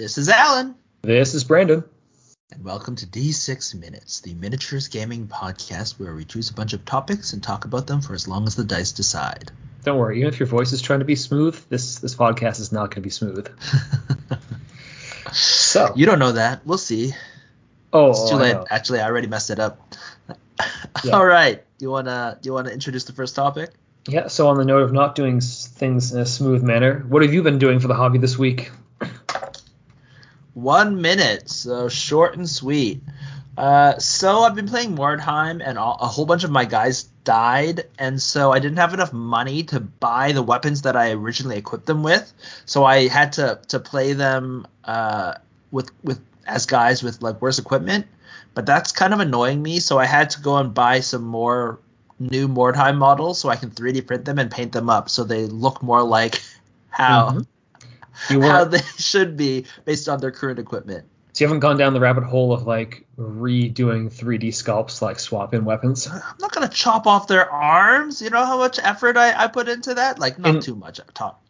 This is Alan. This is Brandon. And welcome to D6 Minutes, the miniatures gaming podcast where we choose a bunch of topics and talk about them for as long as the dice decide. Don't worry, even if your voice is trying to be smooth, this this podcast is not going to be smooth. so you don't know that. We'll see. Oh, it's too late. I Actually, I already messed it up. Yeah. All right. You wanna you wanna introduce the first topic? Yeah. So on the note of not doing things in a smooth manner, what have you been doing for the hobby this week? One minute, so short and sweet. Uh, so I've been playing Mordheim, and all, a whole bunch of my guys died, and so I didn't have enough money to buy the weapons that I originally equipped them with. So I had to to play them uh, with with as guys with like worse equipment. But that's kind of annoying me, so I had to go and buy some more new Mordheim models so I can 3D print them and paint them up so they look more like how Mhm. You how they should be based on their current equipment. so you haven't gone down the rabbit hole of like redoing 3D sculpts, like swap in weapons. I'm not gonna chop off their arms. You know how much effort I, I put into that? Like not And- too much,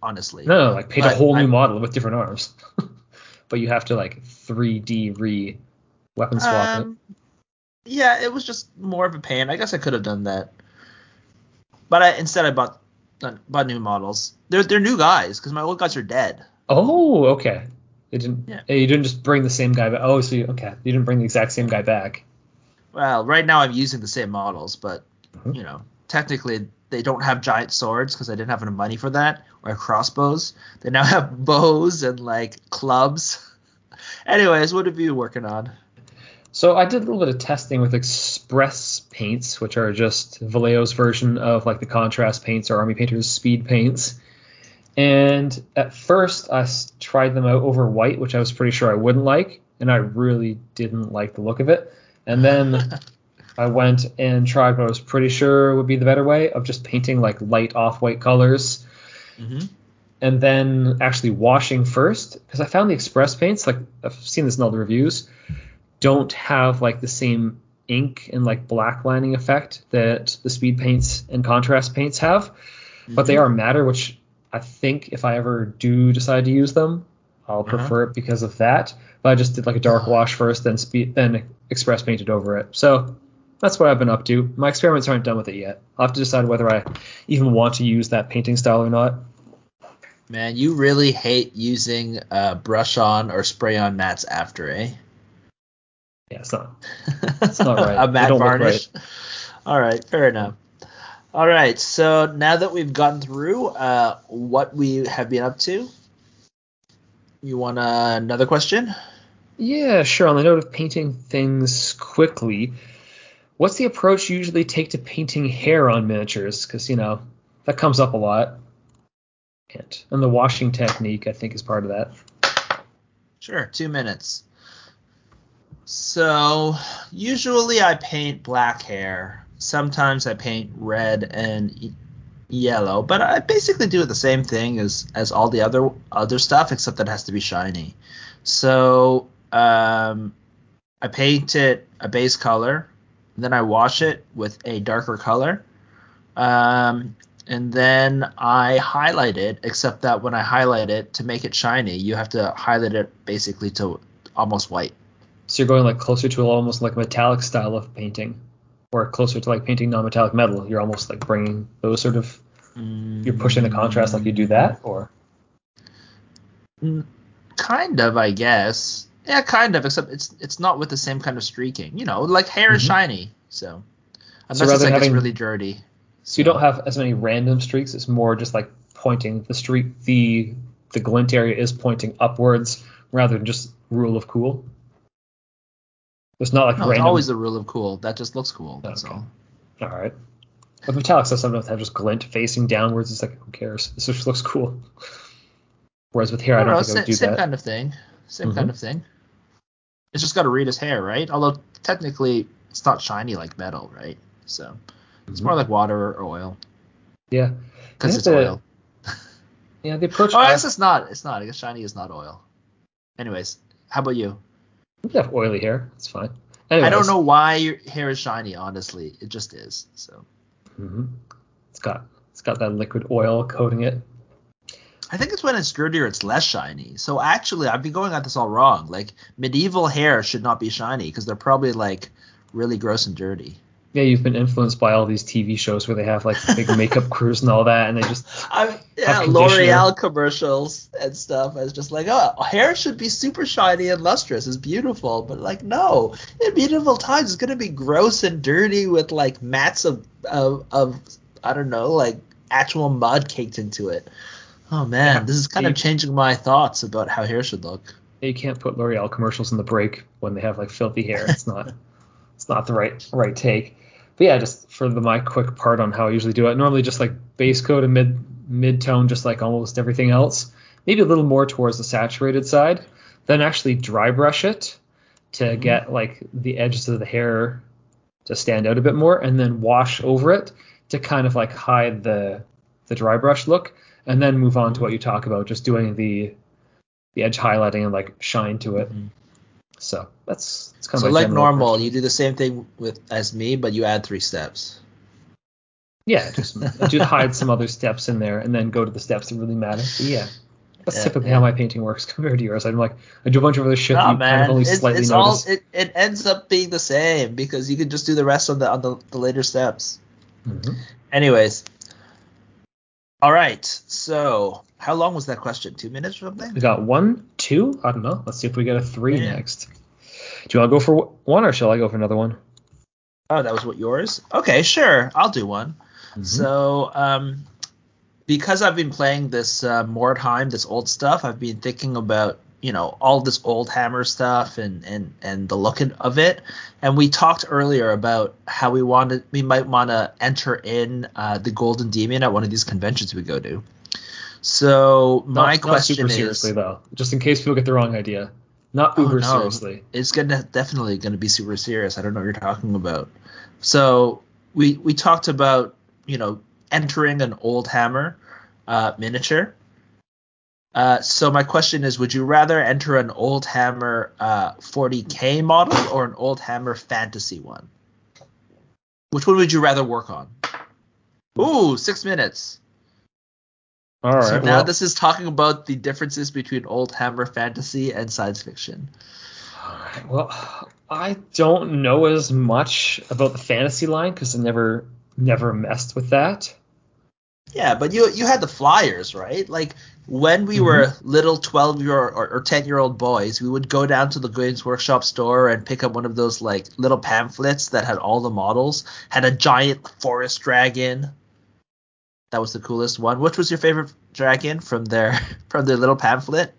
honestly. No, like paint a whole I- new model with different arms. but you have to like 3D re weapon swap it. Um, yeah, it was just more of a pain. I guess I could have done that, but I instead I bought bought new models. They're they're new guys because my old guys are dead. Oh, okay. Didn't. Yeah. You didn't just bring the same guy back. Oh, so you, okay. You didn't bring the exact same guy back. Well, right now I'm using the same models, but Mhm. you know, technically they don't have giant swords because I didn't have enough money for that, or crossbows. They now have bows and like clubs. Anyways, what have you been working on? So I did a little bit of testing with Express paints, which are just Vallejo's version of like the contrast paints or Army Painter's speed paints. And at first I tried them out over white, which I was pretty sure I wouldn't like, and I really didn't like the look of it. And then I went and tried what I was pretty sure would be the better way of just painting like light off-white colors. Hmm and then actually washing first because I found the express paints like I've seen this in all the reviews don't have like the same ink and like black lining effect that the speed paints and contrast paints have. But they are matter which I think if I ever do decide to use them I'll Uh-huh. prefer it because of that but I just did like a dark wash first then speed then express painted over it so that's what I've been up to my experiments aren't done with it yet I'll have to decide whether I even want to use that painting style or not Man, you really hate using uh, brush on or spray on mats after, eh? yeah it's not It's not right. a matte varnish. All right, fair enough. All right, so now that we've gotten through uh, what we have been up to, you want uh, another question? Yeah, sure. On the note of painting things quickly, what's the approach you usually take to painting hair on miniatures? Because, you know, that comes up a lot. And, and the washing technique, I think, is part of that. Sure, two minutes. So usually I paint black hair. Sometimes I paint red and yellow, but I basically do the same thing as as all the other other stuff, except that it has to be shiny. So um, I paint it a base color, then I wash it with a darker color, um, and then I highlight it. Except that when I highlight it to make it shiny, you have to highlight it basically to almost white. So you're going like closer to almost like a metallic style of painting, or closer to like painting non-metallic metal. You're almost like bringing those sort of. You're pushing the contrast like you do that, or Mm, Kind of, I guess. Yeah, kind of. Except it's it's not with the same kind of streaking. You know, like hair is Mhm. shiny, so unless rather it's like than it's having- really dirty. So you don't have as many random streaks. It's more just like pointing the streak. The the glint area is pointing upwards rather than just rule of cool. It's not like No, it's random. always the rule of cool. That just looks cool. That's Okay. all. all right. But metallic stuff sometimes have just glint facing downwards. It's like who cares? This just looks cool. Whereas with hair, I don't, know, think I would do same that. kind of thing. Same Mhm. kind of thing. It's just got to read his hair, right? Although technically it's not shiny like metal, right? So it's Mhm. more like water or oil Yeah, because it's the- oil. yeah. The approach. Oh, I I guess it's not. It's not. I guess shiny is not oil. Anyways, how about you? You have oily hair. It's fine. I don't know why your hair is shiny. Honestly, it just is. So hmm It's got it's got that liquid oil coating it. I think it's when it's dirtier, it's less shiny. So actually, I've been going at this all wrong. Like medieval hair should not be shiny because they're probably like really gross and dirty. Yeah, you've been influenced by all these TV shows where they have like big makeup crews and all that, and they just I yeah, L'Oreal commercials and stuff. I was just like, oh, hair should be super shiny and lustrous. It's beautiful, but like, no, in medieval times, it's gonna be gross and dirty with like mats of of, of I don't know, like actual mud caked into it. Oh man, Yeah, this is kind of changing my thoughts about how hair should look. you can't put L'Oreal commercials in the break when they have like filthy hair. It's not it's not the right right take. But yeah, just for the my quick part on how I usually do it. Normally just like base coat and mid mid tone, just like almost everything else. Maybe a little more towards the saturated side. Then actually dry brush it to Mhm. get like the edges of the hair to stand out a bit more, and then wash over it to kind of like hide the the dry brush look, and then move on to what you talk about, just doing the the edge highlighting and like shine to it. Mhm. So that's that's kind of So my like normal, approach. you do the same thing with as me, but you add three steps. yeah, just just hide some other steps in there and then go to the steps that really matter. But yeah, that's Yeah, typically yeah. how my painting works compared to yours. I'm like I do a bunch of other shit that you kind of only it's, slightly it's all notice. it, it ends up being the same because you can just do the rest on the on the, the later steps. Mhm. Anyways, all right. So how long was that question? Two minutes or something? We got one, two. I don't know. Let's see if we get a three Yeah. next. Do you want to go for one or shall I go for another one? Oh, that was what yours? Okay, sure. I'll do one. Mhm. So, um, because I've been playing this uh, Mordheim, this old stuff, I've been thinking about you know all this old Hammer stuff and and and the look of it. And we talked earlier about how we wanted, we might want to enter in uh, the Golden Demon at one of these conventions we go to. So my not question super is, seriously though, just in case people get the wrong idea. Not Oh, uber no. seriously. it's gonna definitely gonna be super serious. I don't know what you're talking about. So we we talked about you know entering an old hammer uh, miniature. Uh, so my question is, would you rather enter an old hammer uh, 40k model or an old hammer fantasy one? Which one would you rather work on? Ooh, six minutes. All right. so now well, this is talking about the differences between old hammer fantasy and science fiction. Alright, Well, I don't know as much about the fantasy line because I never never messed with that. Yeah, but you you had the flyers, right? Like when we were mm-hmm. little twelve year or, or ten year old boys, we would go down to the Games Workshop store and pick up one of those like little pamphlets that had all the models. Had a giant forest dragon. That was the coolest one. Which was your favorite dragon from their from their little pamphlet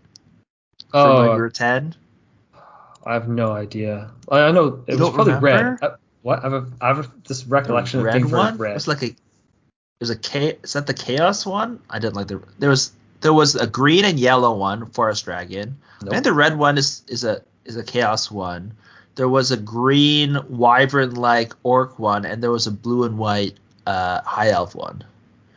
from when Oh, you were ten? I have no idea. I I know it You was probably remember? red. Uh, what? I have, a, I have a, this recollection of red being one. red. It was like a. There's a Cha- Is that the chaos one? I didn't like the. There was there was a green and yellow one, forest dragon. I Nope. think the red one is is a is a chaos one. There was a green wyvern like orc one, and there was a blue and white uh, high elf one.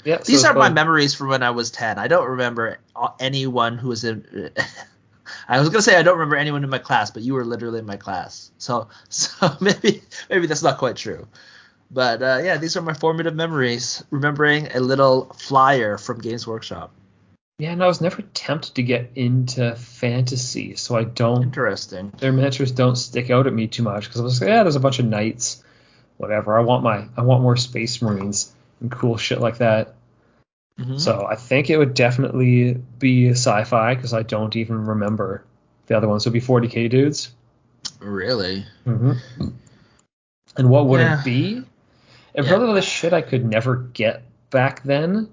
Yeah, These it's are my memories from when I was ten. I don't remember anyone who was in. I was gonna say I don't remember anyone in my class, but you were literally in my class, so so maybe maybe that's not quite true. But uh, yeah, these are my formative memories, remembering a little flyer from Games Workshop. Yeah, and I was never tempted to get into fantasy, so I don't. Interesting. Their miniatures don't stick out at me too much because I was like, yeah, there's a bunch of knights, whatever. I want my, I want more space marines and cool shit like that. Mhm. So I think it would definitely be sci-fi because I don't even remember the other ones. It would be 40k dudes. Really? Mm-hmm. And what would Yeah. it be? It Yeah. probably was shit I could never get back then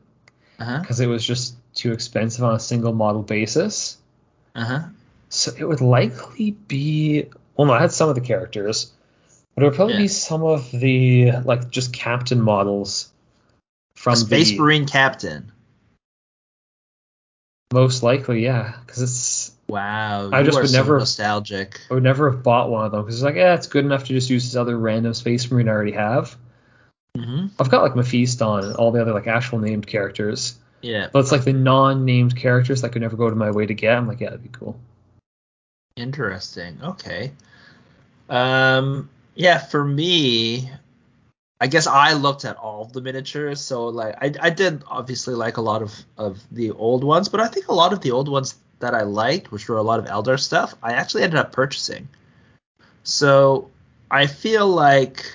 because it was just too expensive on a single model basis. Uh huh. So it would likely be. Well, no, I had some of the characters, but it would probably Yeah. be some of the like just captain models from Space the Marine Captain. most likely, yeah, because it's Wow. I just would so never- nostalgic. I would never have bought one of them because it's like, yeah, it's good enough to just use this other random space marine I already have. hmm I've got like Mephiston and all the other like actual named characters, Yeah. but it's like the non-named characters that could never go to my way to get. I'm like, yeah, that'd be cool. Interesting. Okay. Um. Yeah. For me, I guess I looked at all the miniatures, so like I, I did obviously like a lot of, of the old ones, but I think a lot of the old ones that I liked, which were a lot of Eldar stuff, I actually ended up purchasing. So I feel like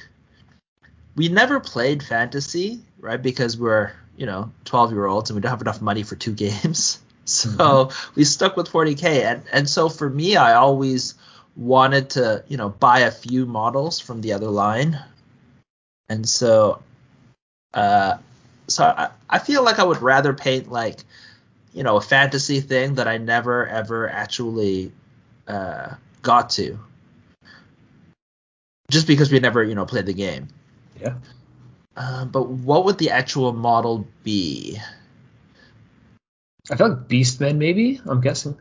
we never played fantasy, right? Because we're, you know, 12 year olds and we don't have enough money for two games. So mm-hmm. we stuck with 40K. And, and so for me, I always wanted to, you know, buy a few models from the other line. And so, uh, so I, I feel like I would rather paint like, you know, a fantasy thing that I never ever actually uh, got to just because we never, you know, played the game. Yeah. Uh, but what would the actual model be? I feel like Beastmen, maybe. I'm guessing.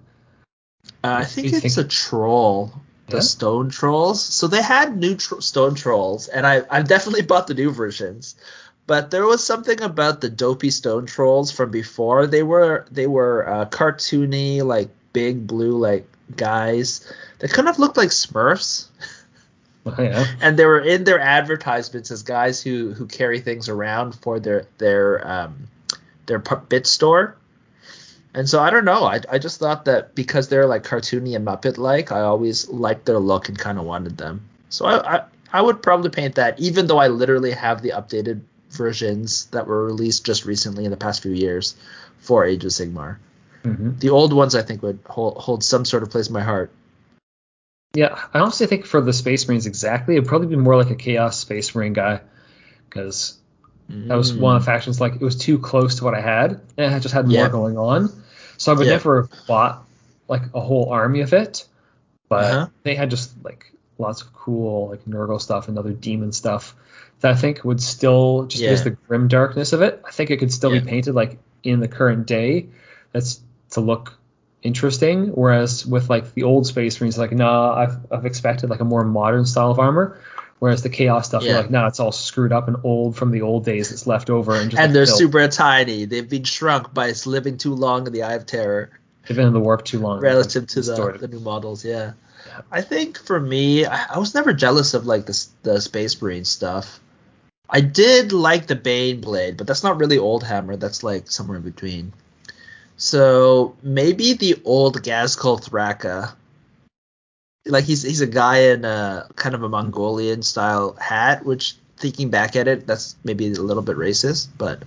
Uh, I think it's think... a troll. The yeah? stone trolls. So they had new tr- stone trolls, and I I definitely bought the new versions. But there was something about the dopey stone trolls from before. They were they were uh, cartoony, like big blue like guys that kind of looked like Smurfs. Oh, yeah. And they were in their advertisements as guys who who carry things around for their their um their bit store. And so I don't know. I, I just thought that because they're like cartoony and Muppet like, I always liked their look and kind of wanted them. So I, I I would probably paint that, even though I literally have the updated versions that were released just recently in the past few years for Age of Sigmar. Mm-hmm. The old ones I think would hold, hold some sort of place in my heart. Yeah, I honestly think for the Space Marines exactly, it'd probably be more like a Chaos Space Marine guy, because that was one of the mm. factions. Like it was too close to what I had, and I just had more yeah. going on. So I would yeah. never have bought like a whole army of it, but uh-huh. they had just like lots of cool like Nurgle stuff and other demon stuff that I think would still just yeah. use the grim darkness of it. I think it could still be painted like in the current day. That's to look interesting. Whereas with like the old Space Marines, like nah, I've I've expected like a more modern style of armor. Whereas the chaos stuff, yeah. you're like, nah, it's all screwed up and old from the old days. It's left over and just. And like, they're built. super tiny. They've been shrunk by living too long in the Eye of Terror. They've been in the warp too long. Relative to the, the new models, yeah. yeah. I think for me, I, I was never jealous of like the the Space Marine stuff. I did like the Bane blade, but that's not really old hammer. That's like somewhere in between. So maybe the old Ghazghkull Thraka. Like he's he's a guy in a kind of a Mongolian style hat, which thinking back at it, that's maybe a little bit racist, but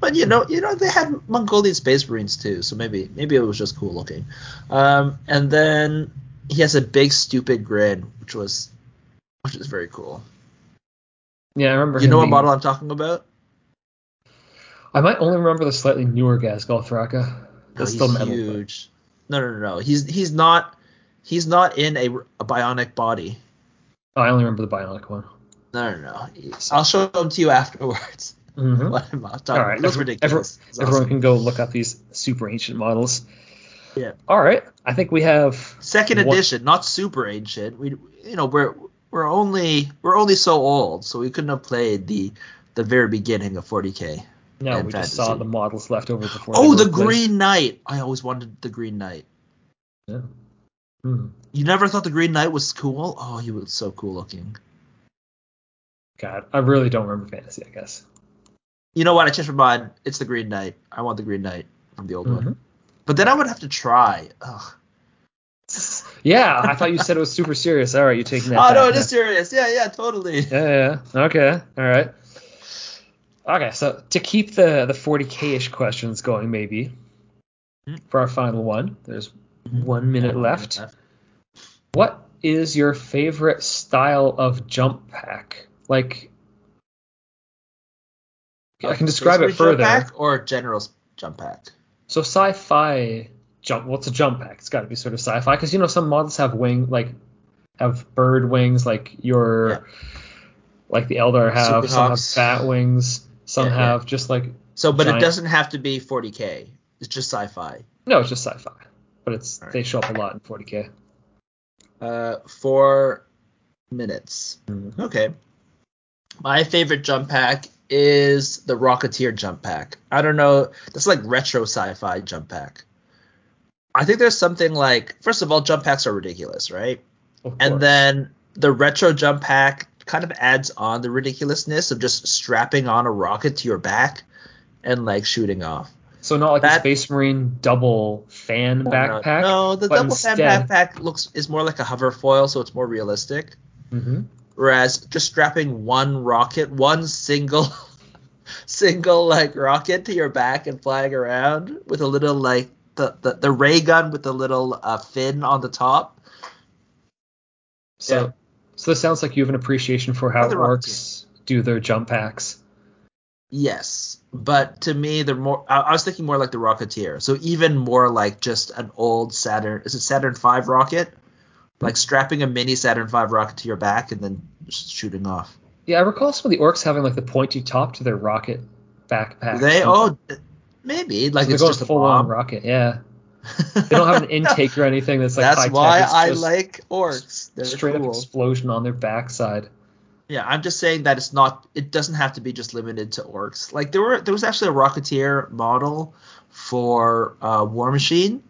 but you know you know they had Mongolian space marines too, so maybe maybe it was just cool looking. Um, and then he has a big stupid grin, which was which is very cool. Yeah, I remember. You know what model I'm talking about? I might only remember the slightly newer Ghazghkull Thraka. That's no, still metal, huge. But... No, no, no, no. He's he's not he's not in a, a bionic body. Oh, I only remember the bionic one. No, no, no. I'll show them to you afterwards. Mm-hmm. All right, looks ridiculous. Everyone, everyone can go look up these super ancient models. Yeah. All right. I think we have second edition, not super ancient. We, you know, we're we're only we're only so old, so we couldn't have played the the very beginning of 40k. No, we fantasy. just saw the models left over before. Oh, the Green Knight! I always wanted the Green Knight. Yeah. Hmm. You never thought the Green Knight was cool? Oh, he was so cool looking. God, I really don't remember fantasy. I guess. You know what? I changed my mind. It's the Green Knight. I want the Green Knight from the old mm-hmm. one. But then I would have to try. Ugh. Yeah, I thought you said it was super serious. All right, you taking that? Oh back. no, it is serious. Yeah, yeah, totally. Yeah, yeah. Okay. All right. Okay, so to keep the the 40k-ish questions going, maybe hmm. for our final one, there's one minute left. What is your favorite style of jump pack? Like, I can describe it further. Jump pack or general jump pack? So sci-fi jump. What's a jump pack? It's got to be sort of sci-fi because you know some models have wing like have bird wings, like your yeah. like the Eldar have. Some have bat wings. Some yeah, have yeah. just like. So, but giant... it doesn't have to be 40k. It's just sci-fi. No, it's just sci-fi, but it's right. they show up a lot in 40k. Uh, four minutes. Mm-hmm. Okay. My favorite jump pack is the Rocketeer jump pack. I don't know. That's like retro sci-fi jump pack. I think there's something like first of all, jump packs are ridiculous, right? And then the retro jump pack kind of adds on the ridiculousness of just strapping on a rocket to your back and like shooting off. So not like That- a Space Marine double fan backpack. No, the double instead, fan backpack looks is more like a hover foil, so it's more realistic. hmm Whereas just strapping one rocket, one single single like rocket to your back and flying around with a little like the, the, the ray gun with the little uh, fin on the top. So, Yeah. so this sounds like you have an appreciation for how rocket. orcs do their jump packs. Yes, but to me, they're more. I, I was thinking more like the Rocketeer, so even more like just an old Saturn. Is it Saturn V rocket? Like strapping a mini Saturn V rocket to your back and then shooting off. Yeah, I recall some of the orcs having like the pointy top to their rocket backpack. They oh maybe like so it's just a full on rocket. Yeah, they don't have an intake or anything that's like That's why I like orcs. They're straight cool. up explosion on their backside. Yeah, I'm just saying that it's not. It doesn't have to be just limited to orcs. Like there were, there was actually a Rocketeer model for uh, War Machine,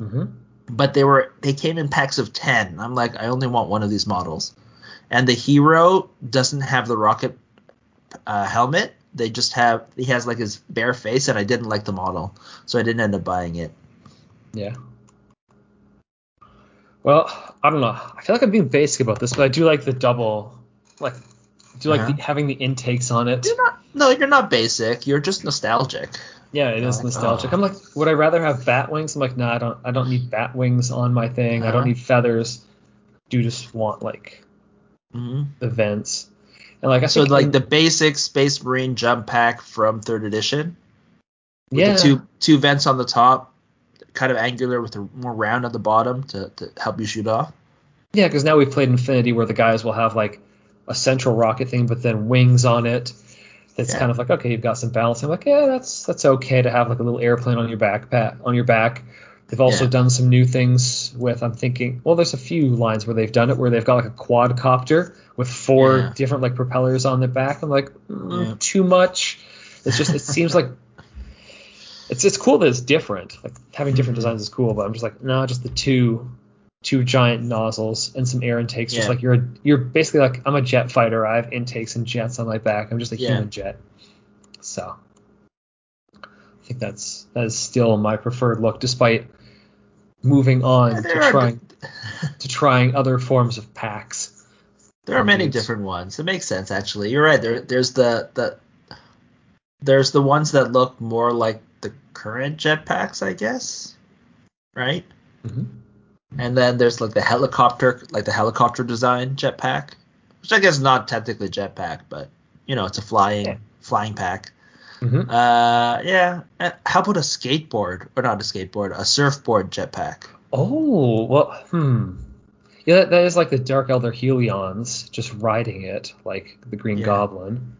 hmm but they were they came in packs of ten. I'm like, I only want one of these models. And the hero doesn't have the rocket uh, helmet. They just have he has like his bare face, and I didn't like the model, so I didn't end up buying it. Yeah. Well, I don't know. I feel like I'm being basic about this, but I do like the double, like, do like Uh-huh. the, having the intakes on it. You're not. No, you're not basic. You're just nostalgic. Yeah, it is nostalgic. oh. I'm like, would I rather have bat wings? I'm like, nah, I don't. I don't need bat wings on my thing. I Uh-huh. don't need feathers. Do just want like hmm the vents. And like I So like in- the basic Space Marine jump pack from third edition. with yeah the two two vents on the top, kind of angular with a more round at the bottom to, to help you shoot off. yeah because now we've played Infinity where the guys will have like a central rocket thing, but then wings on it. That's Yeah. kind of like okay, you've got some balance. I'm like yeah, that's that's okay to have like a little airplane on your backpack on your back. They've also Yeah. done some new things with. I'm thinking, well, there's a few lines where they've done it where they've got like a quadcopter with four Yeah. different like propellers on the back. I'm like, mm, too much. It's just it seems like it's it's cool that it's different. Like having different designs is cool, but I'm just like, no, just the two two giant nozzles and some air intakes. Just like you're a, you're basically like I'm a jet fighter. I have intakes and jets on my back. I'm just a Yeah. human jet. So I think that's that is still my preferred look, despite moving on Yeah, to trying to trying other forms of packs. There are many different ones. It makes sense actually. You're right. There there's the the there's the ones that look more like the current jetpacks, I guess. Right? Mhm. And then there's like the helicopter like the helicopter design jetpack. Which I guess is not technically jetpack, but you know, it's a flying Yeah. flying pack. Mhm. Uh yeah. Uh, How about a skateboard? Or not a skateboard, a surfboard jetpack. Oh well, hmm. Yeah, that, that is like the Dark Eldar Helions just riding it, like the Green Yeah. Goblin.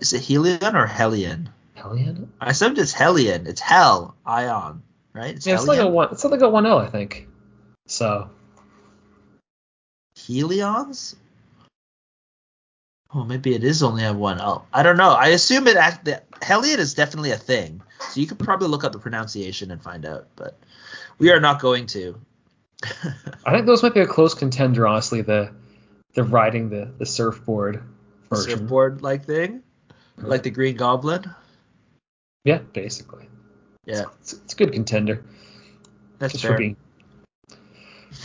Is it Helion or Hellion? Helion? I assumed it's Hellion. It's Hell Ion, right? It's Yeah, it's like a one. It's like a one L, I think. So Helions? Oh, maybe it is only have one L. I don't know. I assume it act the Hellion is definitely a thing. So you could probably look up the pronunciation and find out, but we are not going to. I think those might be a close contender, honestly. The the riding the the surfboard version. Surfboard like thing, like the Green Goblin. Yeah, basically. Yeah, It's, it's a good contender. that's just fair. for being.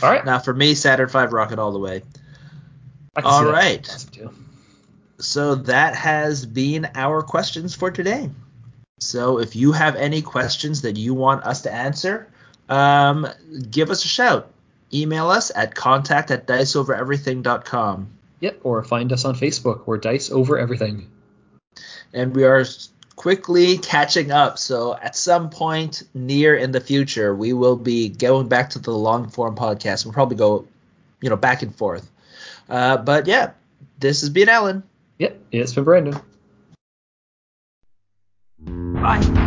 All right. Now for me, Saturn V rocket all the way. All right. So that has been our questions for today. So if you have any questions that you want us to answer, um, give us a shout. Email us at contact at diceovereverything.com. Yep. Or find us on Facebook. We're Dice Over Everything. And we are quickly catching up. So at some point near in the future, we will be going back to the long form podcast. We'll probably go, you know, back and forth. Uh, but yeah, this has been Alan. Yep. It's been Brandon. Bye.